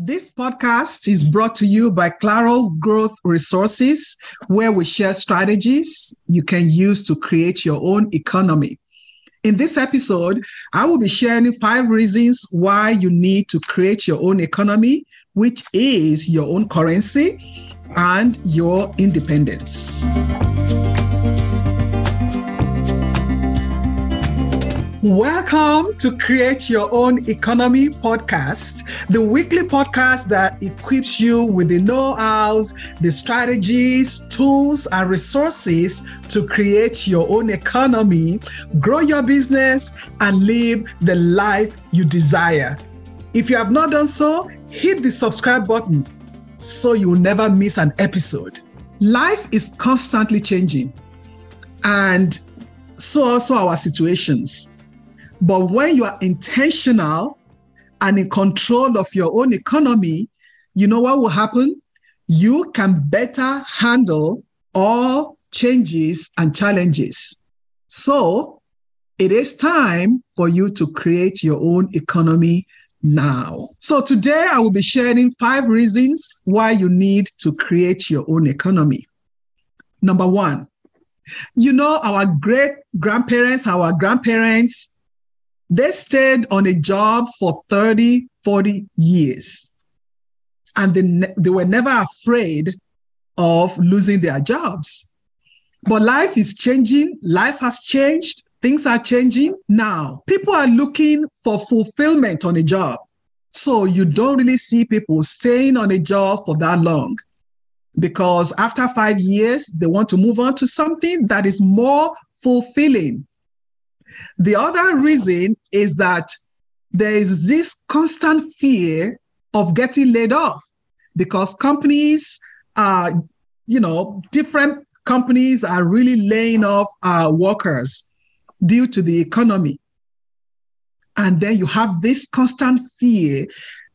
This podcast is brought to you by Clarole Growth Resources, where we share strategies you can use to create your own economy. In this episode, I will be sharing five reasons why you need to create your own economy, which is your own currency and your independence. Welcome to Create Your Own Economy podcast, the weekly podcast that equips you with the know hows, the strategies, tools, and resources to create your own economy, grow your business, and live the life you desire. If you have not done so, hit the subscribe button so you will never miss an episode. Life is constantly changing, and so also our situations. But when you are intentional and in control of your own economy, you know what will happen? You can better handle all changes and challenges. So it is time for you to create your own economy now. So today I will be sharing five reasons why you need to create your own economy. Number one, you know, our great grandparents, our grandparents, they stayed on a job for 30, 40 years. And they, they were never afraid of losing their jobs. But life is changing. Life has changed. Things are changing now. People are looking for fulfillment on a job. So you don't really see people staying on a job for that long because after five years, they want to move on to something that is more fulfilling. The other reason is that there is this constant fear of getting laid off because companies are, you know, different companies are really laying off uh, workers due to the economy. And then you have this constant fear,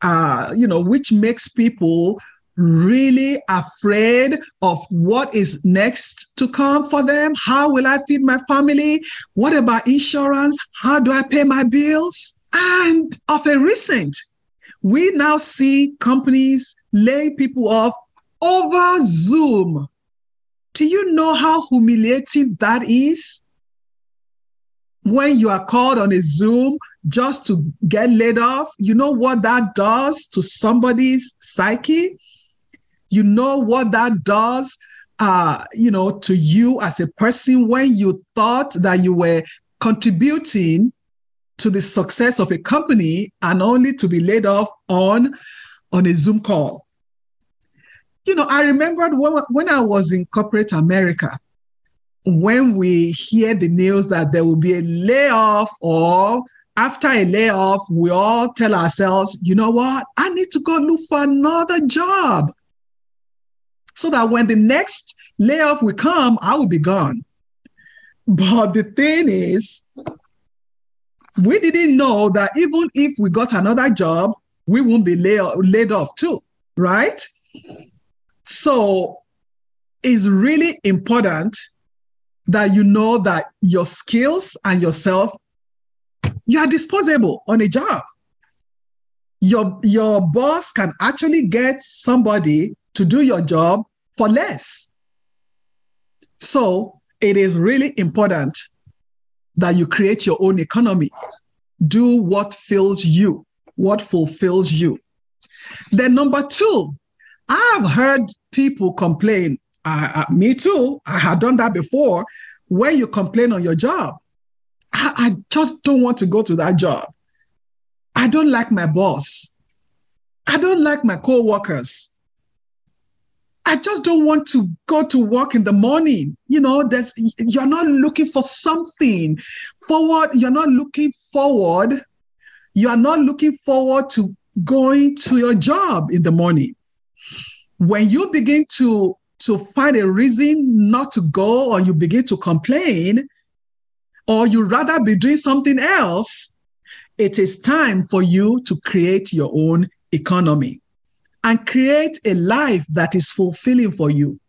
uh, you know, which makes people really afraid of what is next to come for them. How will I feed my family? What about insurance? How do I pay my bills? And of a recent, we now see companies lay people off over Zoom. Do you know how humiliating that is? When you are called on a Zoom just to get laid off, you know what that does to somebody's psyche? You know what that does uh, you know, to you as a person when you thought that you were contributing to the success of a company and only to be laid off on on a Zoom call. You know, I remembered when, when I was in corporate America, when we hear the news that there will be a layoff or after a layoff, we all tell ourselves, you know what? I need to go look for another job so that when the next layoff will come, I will be gone. But the thing is, we didn't know that even if we got another job, we won't be lay, laid off too, right? So it's really important that you know that your skills and yourself, you are disposable on a job. Your, your boss can actually get somebody to do your job for less. So it is really important that you create your own economy. Do what fills you, what fulfills you. Then, number two, I've heard people complain. Uh, uh, me too. I had done that before. When you complain on your job, I, I just don't want to go to that job. I don't like my boss. I don't like my co-workers. I just don't want to go to work in the morning. You know, there's you're not looking for something forward. You're not looking forward. You are not looking forward to going to your job in the morning. When you begin to to find a reason not to go, or you begin to complain, or you rather be doing something else, it is time for you to create your own economy and create a life that is fulfilling for you.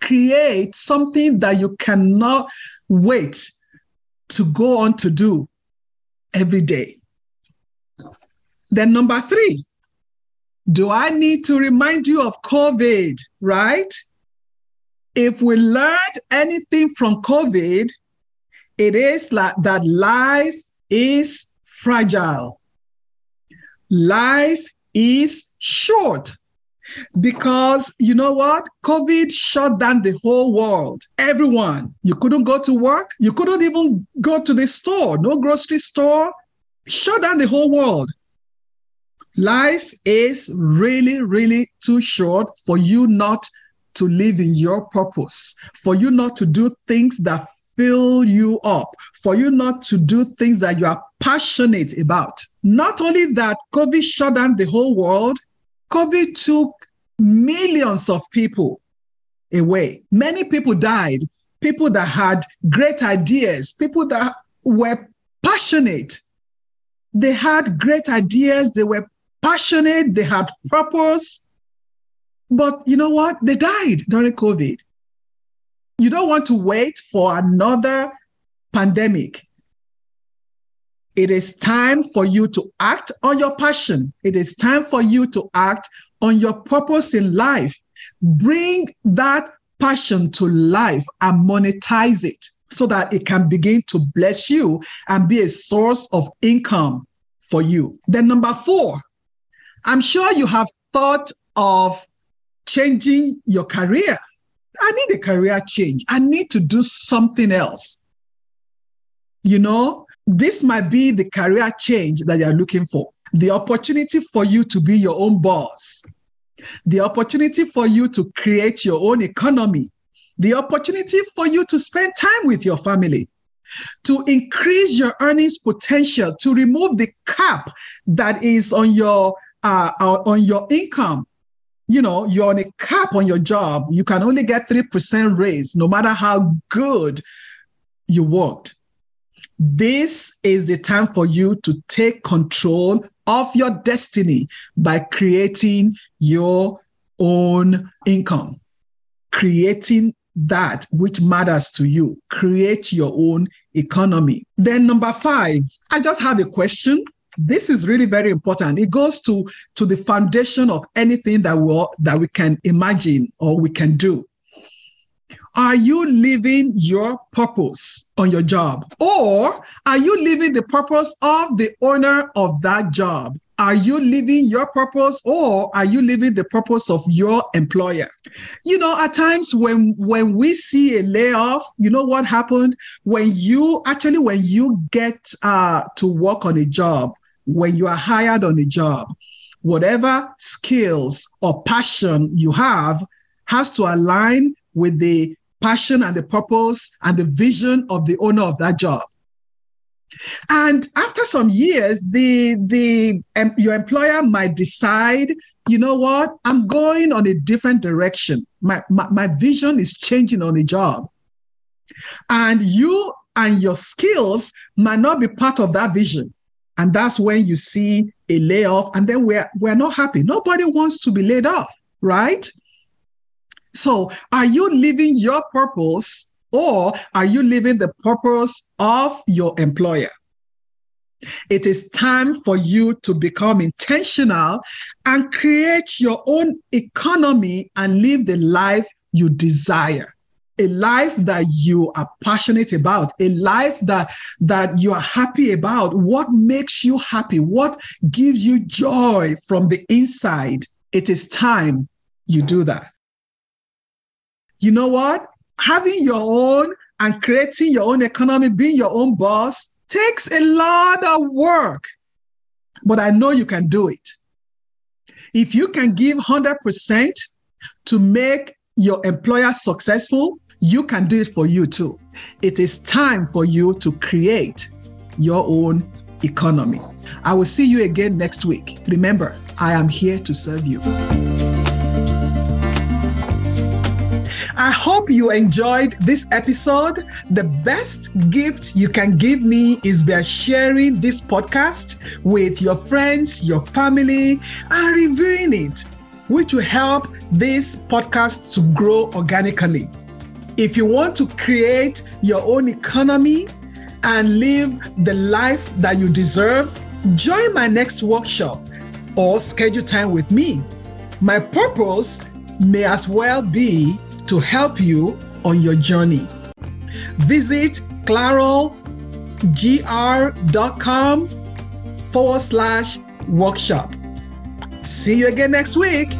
Create something that you cannot wait to go on to do every day. Then, number three, Do I need to remind you of COVID, right? If we learned anything from COVID, it is like that life is fragile. Life is short because you know what? COVID shut down the whole world. Everyone. You couldn't go to work. You couldn't even go to the store. No grocery store. Shut down the whole world. Life is really, really too short for you not to live in your purpose, for you not to do things that fill you up, for you not to do things that you are passionate about. Not only that, COVID shut down the whole world, COVID took millions of people away. Many people died, people that had great ideas, people that were passionate. They had great ideas, they were passionate, they had purpose. But you know what? They died during COVID. You don't want to wait for another pandemic. It is time for you to act on your passion. It is time for you to act on your purpose in life. Bring that passion to life and monetize it so that it can begin to bless you and be a source of income for you. Then, number four, I'm sure you have thought of changing your career. I need a career change. I need to do something else. You know, this might be the career change that you're looking for. The opportunity for you to be your own boss, the opportunity for you to create your own economy, the opportunity for you to spend time with your family, to increase your earnings potential, to remove the cap that is on your uh, on your income. You know, you're on a cap on your job, you can only get 3% raise no matter how good you worked. This is the time for you to take control of your destiny by creating your own income, creating that which matters to you. Create your own economy. Then, number five, I just have a question this is really very important. It goes to, to the foundation of anything that we, that we can imagine or we can do. Are you living your purpose on your job? Or are you living the purpose of the owner of that job? Are you living your purpose or are you living the purpose of your employer? You know, at times when when we see a layoff, you know what happened? When you actually when you get uh, to work on a job, when you are hired on a job, whatever skills or passion you have has to align with the passion and the purpose and the vision of the owner of that job. And after some years, the the um, your employer might decide, you know what, I'm going on a different direction. My, my, my vision is changing on a job. And you and your skills might not be part of that vision. And that's when you see a layoff, and then we're, we're not happy. Nobody wants to be laid off, right? So, are you living your purpose or are you living the purpose of your employer? It is time for you to become intentional and create your own economy and live the life you desire. A life that you are passionate about a life that that you are happy about. What makes you happy? What gives you joy from the inside? It is time you do that you know what having your own and creating your own economy being your own boss takes a lot of work but i know you can do it if you can give 100% to make your employer successful you can do it for you too. It is time for you to create your own economy. I will see you again next week. Remember, I am here to serve you. I hope you enjoyed this episode. The best gift you can give me is by sharing this podcast with your friends, your family, and reviewing it, which will help this podcast to grow organically. If you want to create your own economy and live the life that you deserve, join my next workshop. or schedule time with me. My purpose may as well be to help you on your journey. Visit clarogr.com forward slash workshop. See you again next week.